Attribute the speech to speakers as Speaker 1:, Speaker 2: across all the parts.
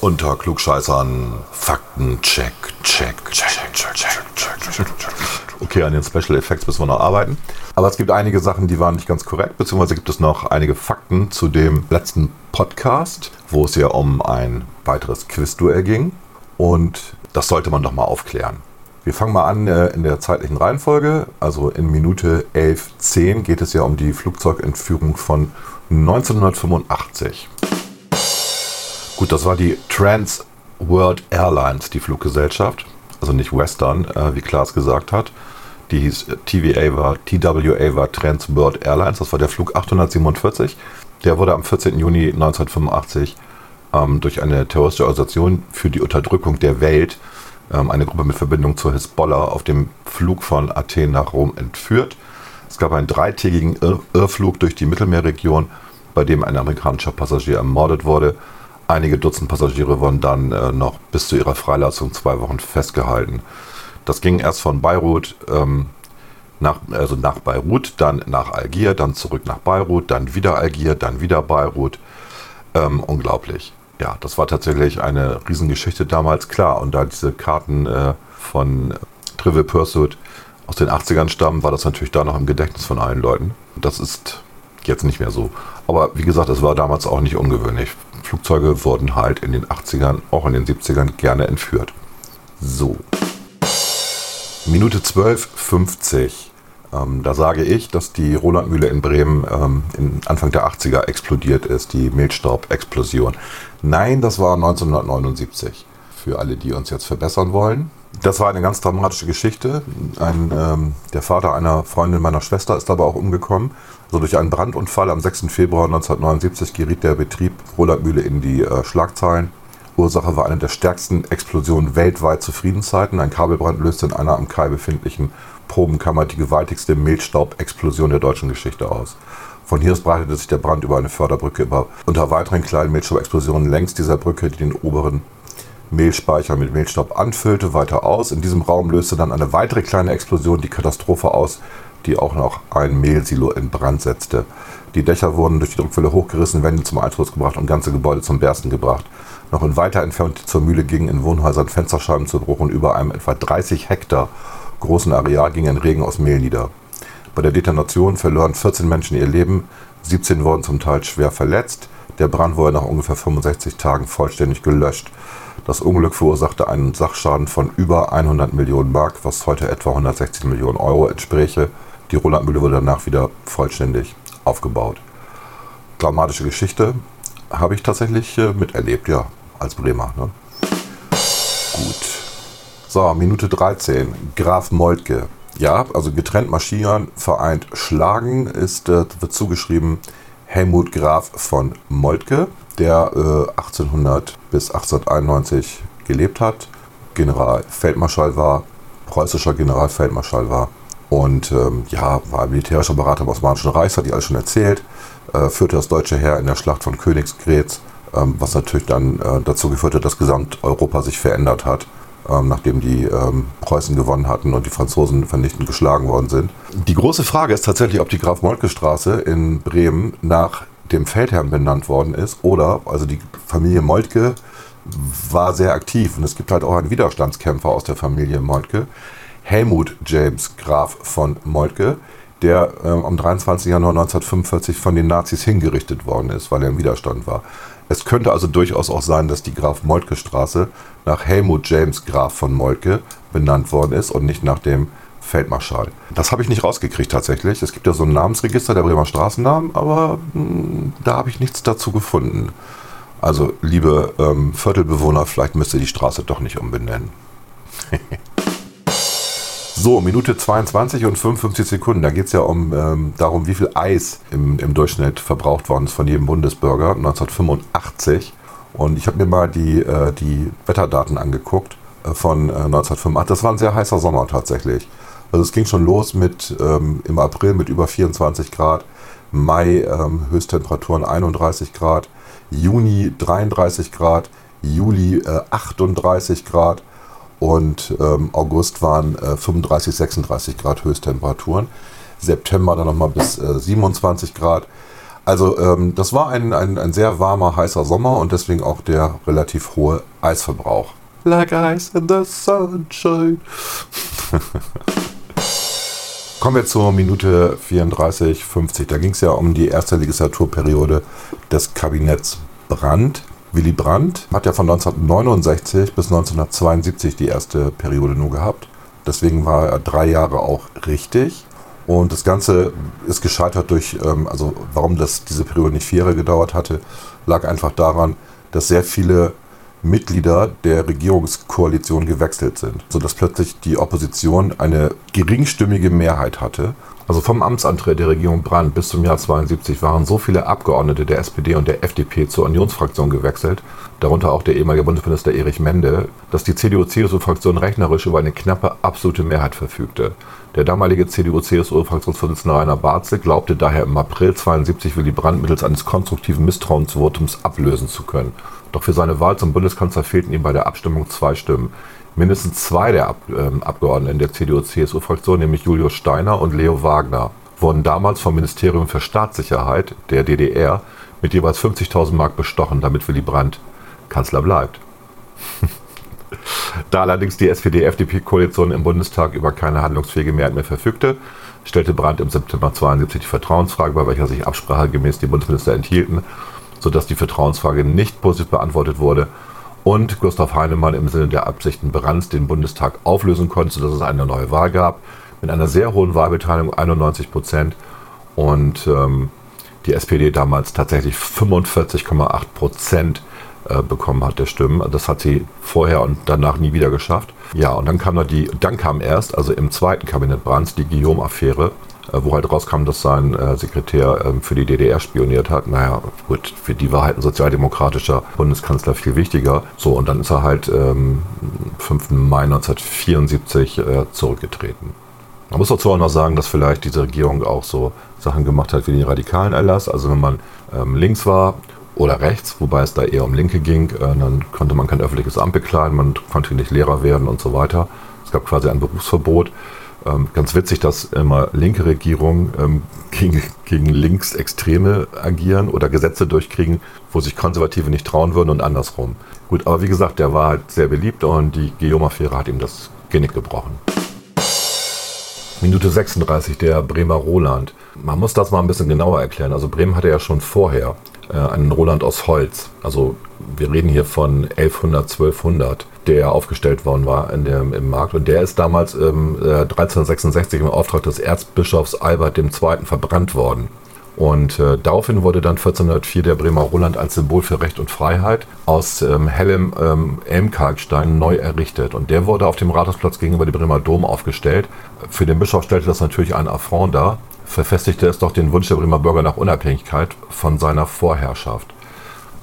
Speaker 1: Unter Klugscheißern Faktencheck, check, check, check, check, check, check. Okay, an den Special Effects müssen wir noch arbeiten. Aber es gibt einige Sachen, die waren nicht ganz korrekt, beziehungsweise gibt es noch einige Fakten zu dem letzten Podcast, wo es ja um ein weiteres Quizduell ging. Und das sollte man doch mal aufklären. Wir fangen mal an äh, in der zeitlichen Reihenfolge. Also in Minute 11.10 geht es ja um die Flugzeugentführung von 1985. Gut, das war die Trans World Airlines, die Fluggesellschaft. Also nicht Western, äh, wie Klaas gesagt hat. Die hieß TVA war, TWA war Trans World Airlines. Das war der Flug 847. Der wurde am 14. Juni 1985 ähm, durch eine terroristische Organisation für die Unterdrückung der Welt, ähm, eine Gruppe mit Verbindung zur Hisbollah, auf dem Flug von Athen nach Rom entführt. Es gab einen dreitägigen Ir Irrflug durch die Mittelmeerregion, bei dem ein amerikanischer Passagier ermordet wurde. Einige Dutzend Passagiere wurden dann äh, noch bis zu ihrer Freilassung zwei Wochen festgehalten. Das ging erst von Beirut ähm, nach, also nach Beirut, dann nach Algier, dann zurück nach Beirut, dann wieder Algier, dann wieder Beirut. Ähm, unglaublich. Ja, das war tatsächlich eine Riesengeschichte damals, klar. Und da diese Karten äh, von Trivial Pursuit aus den 80ern stammen, war das natürlich da noch im Gedächtnis von allen Leuten. Das ist jetzt nicht mehr so. Aber wie gesagt, es war damals auch nicht ungewöhnlich. Flugzeuge wurden halt in den 80ern, auch in den 70ern gerne entführt. So. Minute 12.50. Ähm, da sage ich, dass die Rolandmühle in Bremen ähm, Anfang der 80er explodiert ist, die Milchstaub-Explosion. Nein, das war 1979. Für alle, die uns jetzt verbessern wollen. Das war eine ganz dramatische Geschichte. Ein, ähm, der Vater einer Freundin meiner Schwester ist dabei auch umgekommen. Also durch einen Brandunfall am 6. Februar 1979 geriet der Betrieb Rolandmühle in die äh, Schlagzeilen. Ursache war eine der stärksten Explosionen weltweit zu Friedenszeiten. Ein Kabelbrand löste in einer am Kai befindlichen Probenkammer die gewaltigste Milchstaubexplosion der deutschen Geschichte aus. Von hier aus breitete sich der Brand über eine Förderbrücke über, unter weiteren kleinen Milchstaubexplosionen längs dieser Brücke, die den oberen Mehlspeicher mit Mehlstaub anfüllte, weiter aus. In diesem Raum löste dann eine weitere kleine Explosion die Katastrophe aus, die auch noch ein Mehlsilo in Brand setzte. Die Dächer wurden durch die Druckwelle hochgerissen, Wände zum Einsturz gebracht und ganze Gebäude zum Bersten gebracht. Noch in weiter Entfernung zur Mühle gingen in Wohnhäusern Fensterscheiben zu Bruch und über einem etwa 30 Hektar großen Areal ging ein Regen aus Mehl nieder. Bei der Detonation verloren 14 Menschen ihr Leben, 17 wurden zum Teil schwer verletzt. Der Brand wurde nach ungefähr 65 Tagen vollständig gelöscht. Das Unglück verursachte einen Sachschaden von über 100 Millionen Mark, was heute etwa 160 Millionen Euro entspräche. Die Rolandmühle wurde danach wieder vollständig aufgebaut. Dramatische Geschichte habe ich tatsächlich äh, miterlebt, ja, als Bremer. Ne? Gut. So, Minute 13. Graf Moltke. Ja, also getrennt marschieren, vereint schlagen ist, äh, wird zugeschrieben Helmut Graf von Moltke, der äh, 1800 bis 1891 gelebt hat, Generalfeldmarschall war, preußischer Generalfeldmarschall war und ähm, ja, war militärischer Berater im Osmanischen Reich, hat ich alles schon erzählt, äh, führte das deutsche Heer in der Schlacht von Königsgrätz, ähm, was natürlich dann äh, dazu geführt hat, dass Gesamteuropa sich verändert hat, ähm, nachdem die ähm, Preußen gewonnen hatten und die Franzosen vernichtend geschlagen worden sind. Die große Frage ist tatsächlich, ob die Graf-Moltke-Straße in Bremen nach dem Feldherrn benannt worden ist oder, also die Familie Moltke war sehr aktiv und es gibt halt auch einen Widerstandskämpfer aus der Familie Moltke, Helmut James Graf von Moltke, der äh, am 23. Januar 1945 von den Nazis hingerichtet worden ist, weil er im Widerstand war. Es könnte also durchaus auch sein, dass die Graf-Moltke-Straße nach Helmut James Graf von Moltke benannt worden ist und nicht nach dem Feldmarschall. Das habe ich nicht rausgekriegt tatsächlich. Es gibt ja so ein Namensregister der Bremer Straßennamen, aber mh, hm, da habe ich nichts dazu gefunden. Also, liebe ähm, Viertelbewohner, vielleicht müsst ihr die Straße doch nicht umbenennen. So, Minute 22 und 55 Sekunden. Da geht es ja um ähm, darum, wie viel Eis im, im Durchschnitt verbraucht worden ist von jedem Bundesbürger 1985. Und ich habe mir mal die, äh, die Wetterdaten angeguckt äh, von äh, 1985. Das war ein sehr heißer Sommer tatsächlich. Also es ging schon los mit ähm, im April mit über 24 Grad, Mai ähm, Höchsttemperaturen 31 Grad, Juni 33 Grad, Juli 38 äh, Grad und ähm, August waren äh, 35, 36 Grad Höchsttemperaturen. September dann nochmal bis äh, 27 Grad. Also ähm, das war ein, ein, ein sehr warmer, heißer Sommer und deswegen auch der relativ hohe Eisverbrauch. Like ice in the sunshine. Kommen wir zur Minute 34, 50. Da ging es ja um die erste Legislaturperiode des Kabinetts Brandt. Willy Brandt hat ja von 1969 bis 1972 die erste Periode nur gehabt. Deswegen war er drei Jahre auch richtig. Und das Ganze ist gescheitert durch, ähm, also warum das diese Periode nicht vier Jahre gedauert hatte, lag einfach daran, dass sehr viele Mitglieder der Regierungskoalition gewechselt sind, sodass plötzlich die Opposition eine geringstimmige Mehrheit hatte. Also vom Amtsantritt der Regierung Brandt bis zum Jahr 72 waren so viele Abgeordnete der SPD und der FDP zur Unionsfraktion gewechselt, darunter auch der ehemalige Bundesminister Erich Mende, dass die CDU-CSU-Fraktion rechnerisch über eine knappe absolute Mehrheit verfügte. Der damalige CDU-CSU-Fraktionsvorsitzende Rainer Barzel glaubte daher im April 72 Willy Brandt mittels eines konstruktiven Misstrauensvotums ablösen zu können. Doch für seine Wahl zum Bundeskanzler fehlten ihm bei der Abstimmung zwei Stimmen. Mindestens zwei der Ab äh, Abgeordneten der CDU-CSU-Fraktion, nämlich Julius Steiner und Leo Wagner, wurden damals vom Ministerium für Staatssicherheit der DDR mit jeweils 50.000 Mark bestochen, damit Willy Brandt Kanzler bleibt. da allerdings die SPD-FDP-Koalition im Bundestag über keine handlungsfähige Mehrheit mehr verfügte, stellte Brandt im September 72 die Vertrauensfrage, bei welcher sich absprachegemäß die Bundesminister enthielten sodass die Vertrauensfrage nicht positiv beantwortet wurde und Gustav Heinemann im Sinne der Absichten Brandts den Bundestag auflösen konnte, sodass es eine neue Wahl gab mit einer sehr hohen Wahlbeteiligung, 91 Prozent. Und ähm, die SPD damals tatsächlich 45,8 Prozent äh, bekommen hat der Stimmen. Das hat sie vorher und danach nie wieder geschafft. Ja, und dann kam noch die, dann kam erst, also im zweiten Kabinett Brandt, die Guillaume-Affäre, wo halt rauskam, dass sein äh, Sekretär ähm, für die DDR spioniert hat. Naja, gut, für die war halt ein sozialdemokratischer Bundeskanzler viel wichtiger. So, und dann ist er halt ähm, 5. Mai 1974 äh, zurückgetreten. Man muss dazu auch noch sagen, dass vielleicht diese Regierung auch so Sachen gemacht hat wie den radikalen Erlass. Also wenn man ähm, links war oder rechts, wobei es da eher um Linke ging, äh, dann konnte man kein öffentliches Amt bekleiden, man konnte nicht Lehrer werden und so weiter. Es gab quasi ein Berufsverbot. Ähm, ganz witzig, dass immer linke Regierungen ähm, gegen, gegen Linksextreme agieren oder Gesetze durchkriegen, wo sich Konservative nicht trauen würden und andersrum. Gut, aber wie gesagt, der war halt sehr beliebt und die Guillaume-Affäre hat ihm das Genick gebrochen. Minute 36, der Bremer Roland. Man muss das mal ein bisschen genauer erklären. Also Bremen hatte ja schon vorher äh, einen Roland aus Holz. Also wir reden hier von 1100, 1200 der aufgestellt worden war in dem, im Markt. Und der ist damals ähm, 1366 im Auftrag des Erzbischofs Albert II. verbrannt worden. Und äh, daraufhin wurde dann 1404 der Bremer Roland als Symbol für Recht und Freiheit aus ähm, hellem ähm, Elmkalkstein neu errichtet. Und der wurde auf dem Rathausplatz gegenüber dem Bremer Dom aufgestellt. Für den Bischof stellte das natürlich einen Affront dar, verfestigte es doch den Wunsch der Bremer Bürger nach Unabhängigkeit von seiner Vorherrschaft.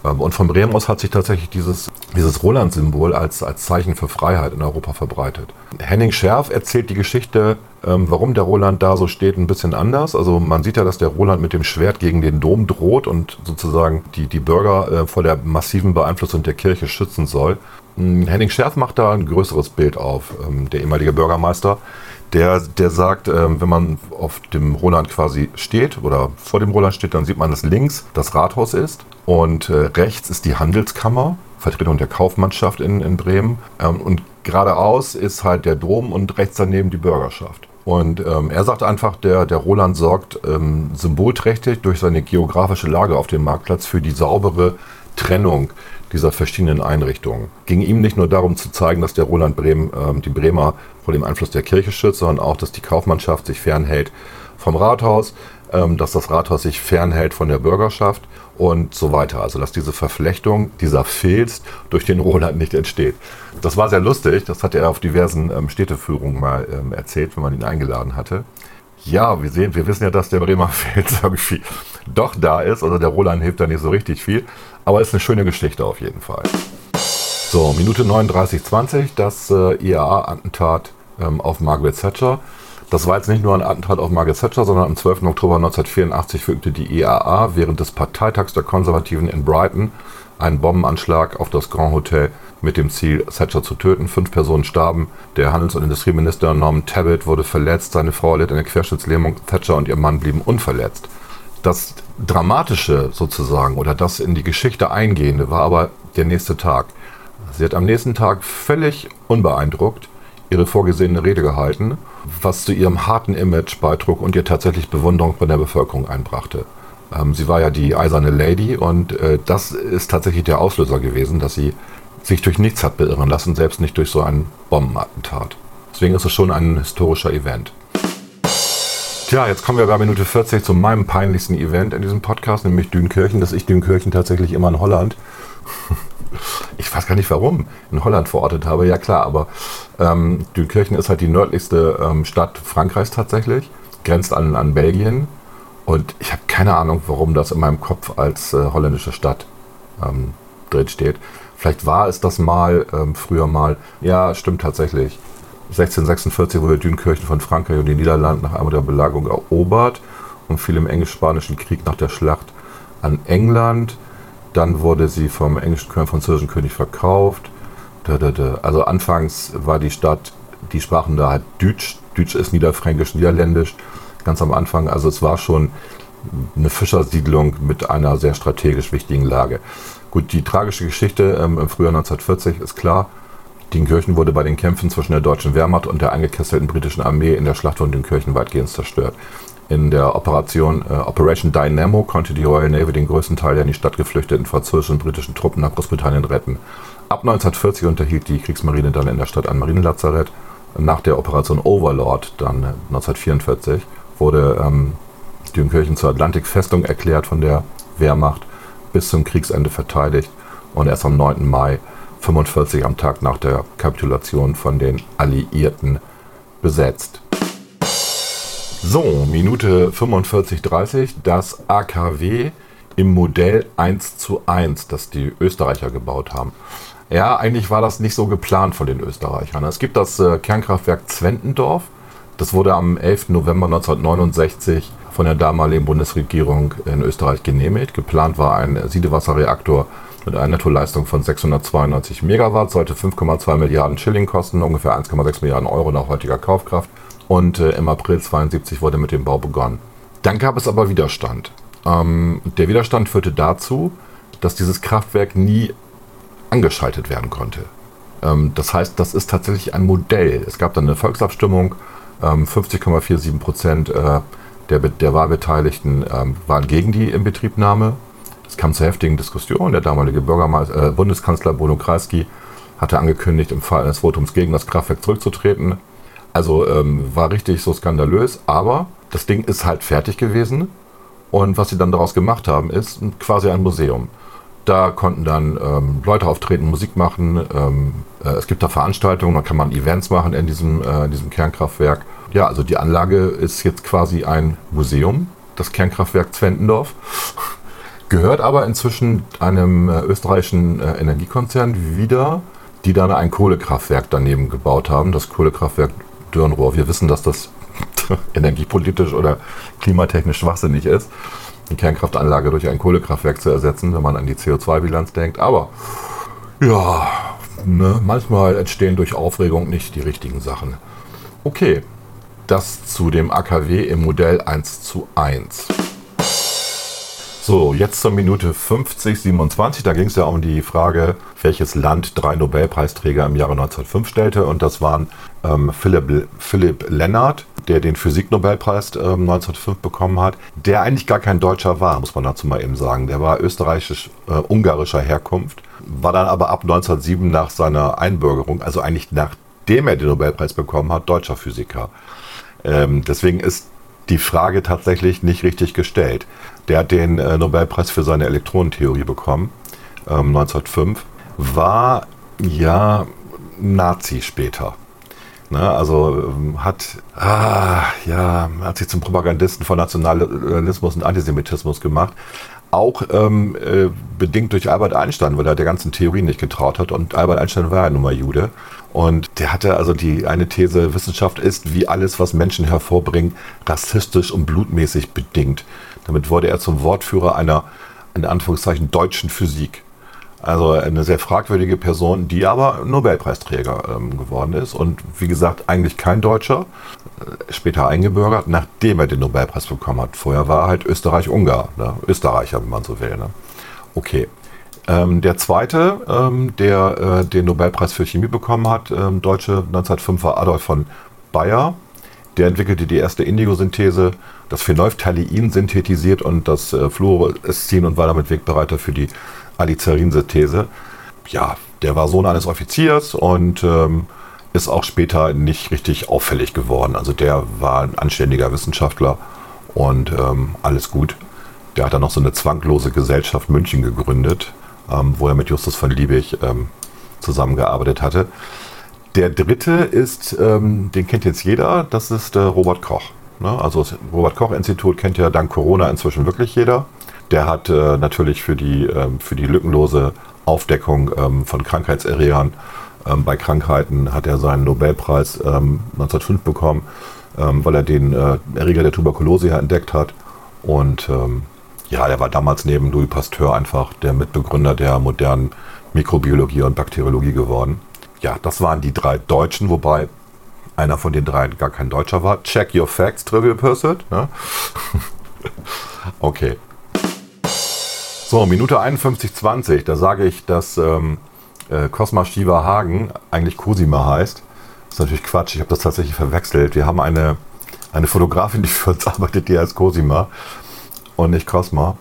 Speaker 1: Ähm, und von Bremen aus hat sich tatsächlich dieses, dieses Roland-Symbol als, als Zeichen für Freiheit in Europa verbreitet. Henning Scherf erzählt die Geschichte, ähm, warum der Roland da so steht, ein bisschen anders. Also man sieht ja, dass der Roland mit dem Schwert gegen den Dom droht und sozusagen die, die Bürger äh, vor der massiven Beeinflussung der Kirche schützen soll. Hm, Henning Scherf macht da ein größeres Bild auf, ähm, der ehemalige Bürgermeister. Der, der sagt, ähm, wenn man auf dem Roland quasi steht oder vor dem Roland steht, dann sieht man, dass links das Rathaus ist und äh, rechts ist die Handelskammer, Vertretung der Kaufmannschaft in, in Bremen. Ähm, und geradeaus ist halt der Dom und rechts daneben die Bürgerschaft. Und ähm, er sagt einfach, der, der Roland sorgt ähm, symbolträchtig durch seine geografische Lage auf dem Marktplatz für die saubere Trennung dieser verschiedenen Einrichtungen. Ging ihm nicht nur darum zu zeigen, dass der Roland Bremen ähm, die Bremer vor dem Einfluss der Kirche schützt, sondern auch, dass die Kaufmannschaft sich fernhält vom Rathaus, ähm, dass das Rathaus sich fernhält von der Bürgerschaft und so weiter. Also dass diese Verflechtung, dieser Filz durch den Roland nicht entsteht. Das war sehr lustig, das hat er auf diversen ähm, Städteführungen mal ähm, erzählt, wenn man ihn eingeladen hatte. Ja, wir sehen, wir wissen ja, dass der Bremer Filz irgendwie doch da ist. Also der Roland hilft da nicht so richtig viel. Aber es ist eine schöne Geschichte auf jeden Fall. So, Minute 39,20, das äh, IAA-Attentat ähm, auf Margaret Thatcher. Das war jetzt nicht nur ein Attentat auf Margaret Thatcher, sondern am 12. Oktober 1984 fügte die IAA während des Parteitags der Konservativen in Brighton einen Bombenanschlag auf das Grand Hotel mit dem Ziel, Thatcher zu töten. Fünf Personen starben. Der Handels- und Industrieminister Norman Tabbitt wurde verletzt. Seine Frau erlitt eine Querschnittslähmung. Thatcher und ihr Mann blieben unverletzt. Das Dramatische sozusagen oder das in die Geschichte eingehende war aber der nächste Tag. Sie hat am nächsten Tag völlig unbeeindruckt ihre vorgesehene Rede gehalten, was zu ihrem harten Image beitrug und ihr tatsächlich Bewunderung bei der Bevölkerung einbrachte. Ähm, sie war ja die eiserne Lady und äh, das ist tatsächlich der Auslöser gewesen, dass sie sich durch nichts hat beirren lassen, selbst nicht durch so ein Bombenattentat. Deswegen ist es schon ein historischer Event. Tja, jetzt kommen wir bei Minute 40 zu meinem peinlichsten Event in diesem Podcast, nämlich Dünkirchen. Dass ich Dünkirchen tatsächlich immer in Holland, ich weiß gar nicht warum, in Holland verortet habe. Ja klar, aber ähm, Dünkirchen ist halt die nördlichste ähm, Stadt Frankreichs tatsächlich, grenzt an, an Belgien. Und ich habe keine Ahnung, warum das in meinem Kopf als äh, holländische Stadt ähm, drin steht. Vielleicht war es das mal, ähm, früher mal. Ja, stimmt tatsächlich. 1646 wurde Dünkirchen von Frankreich und den Niederlanden nach einmal der Belagerung erobert und fiel im englisch-spanischen Krieg nach der Schlacht an England. Dann wurde sie vom englischen König, französischen König verkauft. Also anfangs war die Stadt, die sprachen da halt Deutsch. Deutsch ist niederfränkisch, niederländisch. Ganz am Anfang, also es war schon eine Fischersiedlung mit einer sehr strategisch wichtigen Lage. Gut, die tragische Geschichte ähm, im Frühjahr 1940 ist klar. Dünkirchen wurde bei den Kämpfen zwischen der deutschen Wehrmacht und der eingekesselten britischen Armee in der Schlacht von Dünkirchen weitgehend zerstört. In der Operation äh, Operation Dynamo konnte die Royal Navy den größten Teil der in die Stadt geflüchteten französischen und britischen Truppen nach Großbritannien retten. Ab 1940 unterhielt die Kriegsmarine dann in der Stadt ein Marinelazarett. Nach der Operation Overlord, dann 1944, wurde ähm, Dünkirchen zur Atlantikfestung erklärt von der Wehrmacht, bis zum Kriegsende verteidigt und erst am 9. Mai 45 am Tag nach der Kapitulation von den Alliierten besetzt. So, Minute 45:30, das AKW im Modell 1 zu 1, das die Österreicher gebaut haben. Ja, eigentlich war das nicht so geplant von den Österreichern. Es gibt das äh, Kernkraftwerk Zwentendorf. Das wurde am 11. November 1969 von der damaligen Bundesregierung in Österreich genehmigt. Geplant war ein Siedewasserreaktor mit einer Nettoleistung von 692 Megawatt, sollte 5,2 Milliarden Schilling kosten, ungefähr 1,6 Milliarden Euro nach heutiger Kaufkraft. Und äh, im April 72 wurde mit dem Bau begonnen. Dann gab es aber Widerstand. Ähm, der Widerstand führte dazu, dass dieses Kraftwerk nie angeschaltet werden konnte. Ähm, das heißt, das ist tatsächlich ein Modell. Es gab dann eine Volksabstimmung, ähm, 50,47 Prozent äh, der, der Wahlbeteiligten ähm, waren gegen die Inbetriebnahme. Es kam zu heftigen Diskussionen. Der damalige Bürgermeister, äh, Bundeskanzler Bruno Kreisky hatte angekündigt, im Fall eines Votums gegen das Kraftwerk zurückzutreten. Also ähm, war richtig so skandalös, aber das Ding ist halt fertig gewesen. Und was sie dann daraus gemacht haben, ist quasi ein Museum. Da konnten dann ähm, Leute auftreten, Musik machen. Ähm, äh, es gibt da Veranstaltungen, da kann man Events machen in diesem, äh, in diesem Kernkraftwerk. Ja, also die Anlage ist jetzt quasi ein Museum, das Kernkraftwerk Zwentendorf. Gehört aber inzwischen einem äh, österreichischen äh, Energiekonzern wieder, die dann ein Kohlekraftwerk daneben gebaut haben, das Kohlekraftwerk Dürnrohr. Wir wissen, dass das energiepolitisch oder klimatechnisch schwachsinnig ist, eine Kernkraftanlage durch ein Kohlekraftwerk zu ersetzen, wenn man an die CO2-Bilanz denkt. Aber ja, ne, manchmal entstehen durch Aufregung nicht die richtigen Sachen. Okay, das zu dem AKW im Modell 1 zu 1. So, jetzt zur Minute 50, 27. Da ging es ja um die Frage, welches Land drei Nobelpreisträger im Jahre 1905 stellte. Und das waren ähm, Philipp, Philipp Lennart, der den Physiknobelpreis ähm, 1905 bekommen hat, der eigentlich gar kein Deutscher war, muss man dazu mal eben sagen. Der war österreichisch-ungarischer äh, Herkunft, war dann aber ab 1907 nach seiner Einbürgerung, also eigentlich nachdem er den Nobelpreis bekommen hat, deutscher Physiker. Ähm, deswegen ist die Frage tatsächlich nicht richtig gestellt. Der hat den äh, Nobelpreis für seine Elektronentheorie bekommen, ähm, 1905, war ja Nazi später. Ne, also ähm, hat, ah, ja, hat sich zum Propagandisten von Nationalismus und Antisemitismus gemacht. Auch ähm, äh, bedingt durch Albert Einstein, weil er der ganzen Theorie nicht getraut hat. Und Albert Einstein war ja nun mal Jude. Und der hatte also die eine These, Wissenschaft ist wie alles, was Menschen hervorbringen, rassistisch und blutmäßig bedingt. Damit wurde er zum Wortführer einer, in Anführungszeichen, deutschen Physik. Also eine sehr fragwürdige Person, die aber Nobelpreisträger ähm, geworden ist und wie gesagt eigentlich kein Deutscher, äh, später eingebürgert, nachdem er den Nobelpreis bekommen hat. Vorher war er halt Österreich-Ungar, ne? Österreicher, wenn man so will. Ne? Okay. Ähm, der zweite, ähm, der äh, den Nobelpreis für Chemie bekommen hat, ähm, Deutsche 1905 war Adolf von Bayer. Der entwickelte die erste Indigo-Synthese, das Phenolphthalein synthetisiert und das äh, Fluorescin und war damit Wegbereiter für die Alizarin-Synthese. Ja, der war Sohn eines Offiziers und ähm, ist auch später nicht richtig auffällig geworden. Also der war ein anständiger Wissenschaftler und ähm, alles gut. Der hat dann noch so eine zwanglose Gesellschaft München gegründet, ähm, wo er mit Justus von Liebig ähm, zusammengearbeitet hatte. Der dritte ist, ähm, den kennt jetzt jeder, das ist äh, Robert Koch. Ne? Also das Robert Koch Institut kennt ja dank Corona inzwischen wirklich jeder. Der hat äh, natürlich für die, ähm, für die lückenlose Aufdeckung ähm, von Krankheitserregern ähm, bei Krankheiten hat er seinen Nobelpreis 1905 ähm, bekommen, ähm, weil er den äh, Erreger der Tuberkulose entdeckt hat. Und ja, er war damals neben Louis Pasteur einfach der Mitbegründer der modernen Mikrobiologie und Bakteriologie geworden ja, das waren die drei Deutschen, wobei einer von den drei gar kein Deutscher war. Check your facts, Trivial Pursuit. Ne? okay. So, Minute 51,20. Da sage ich, dass ähm, äh, Cosma Shiva Hagen eigentlich Cosima heißt. Das ist natürlich Quatsch. Ich habe das tatsächlich verwechselt. Wir haben eine, eine Fotografin, die für uns arbeitet, die heißt Cosima und nicht Cosma.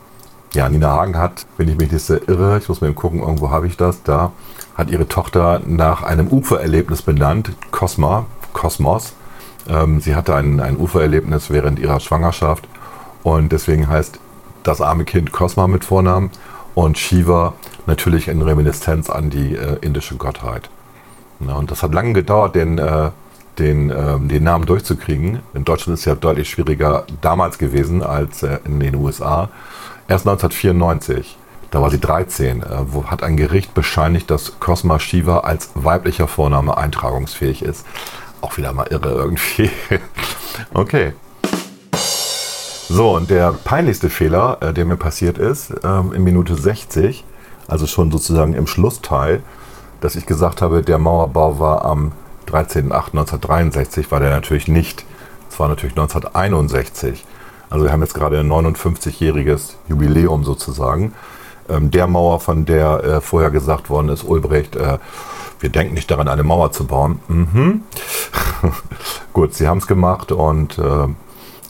Speaker 1: Ja, Nina Hagen hat, wenn ich mich nicht sehr irre, ich muss mal gucken, irgendwo habe ich das, da hat ihre Tochter nach einem Ufererlebnis benannt, Cosma, Kosmos. Ähm, sie hatte ein, ein Ufererlebnis während ihrer Schwangerschaft und deswegen heißt das arme Kind Cosma mit Vornamen und Shiva natürlich in Reminiszenz an die äh, indische Gottheit. Ja, und das hat lange gedauert, den, äh, den, äh, den Namen durchzukriegen. In Deutschland ist es ja deutlich schwieriger damals gewesen als äh, in den USA. Erst 1994 da war sie 13, äh, wo hat ein Gericht bescheinigt, dass Cosma Shiva als weiblicher Vorname eintragungsfähig ist. Auch wieder mal irre irgendwie. okay. So, und der peinlichste Fehler, äh, der mir passiert ist, ähm, in Minute 60, also schon sozusagen im Schlussteil, dass ich gesagt habe, der Mauerbau war am 13.08.1963, war der natürlich nicht. Es war natürlich 1961. Also wir haben jetzt gerade ein 59-jähriges Jubiläum sozusagen ähm, der Mauer, von der äh, vorher gesagt worden ist, Ulbricht, äh, wir denken nicht daran, eine Mauer zu bauen. Mhm. Gut, sie haben es gemacht und äh,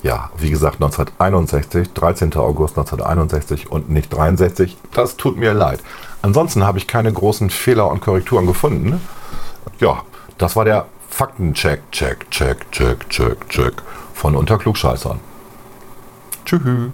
Speaker 1: ja, wie gesagt, 1961, 13. August 1961 und nicht 63. Das tut mir leid. Ansonsten habe ich keine großen Fehler und Korrekturen gefunden. Ja, das war der Faktencheck, check, check, check, check, check von Unterklugscheißern. Tschüss.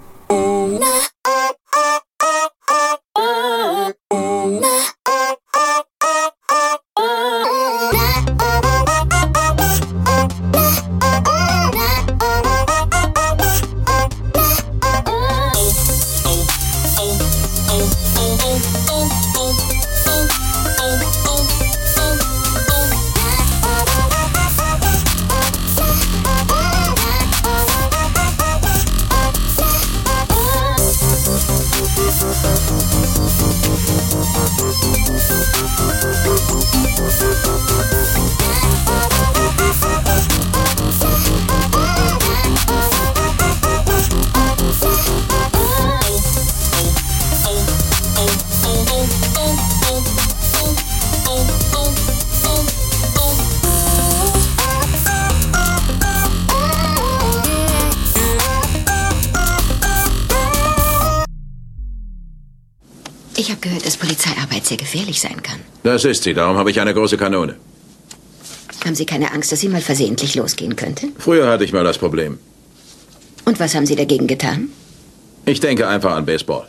Speaker 2: Sehr gefährlich sein kann.
Speaker 3: Das ist sie, darum habe ich eine große Kanone.
Speaker 2: Haben Sie keine Angst, dass sie mal versehentlich losgehen könnte?
Speaker 3: Früher hatte ich mal das Problem.
Speaker 2: Und was haben Sie dagegen getan?
Speaker 3: Ich denke einfach an Baseball.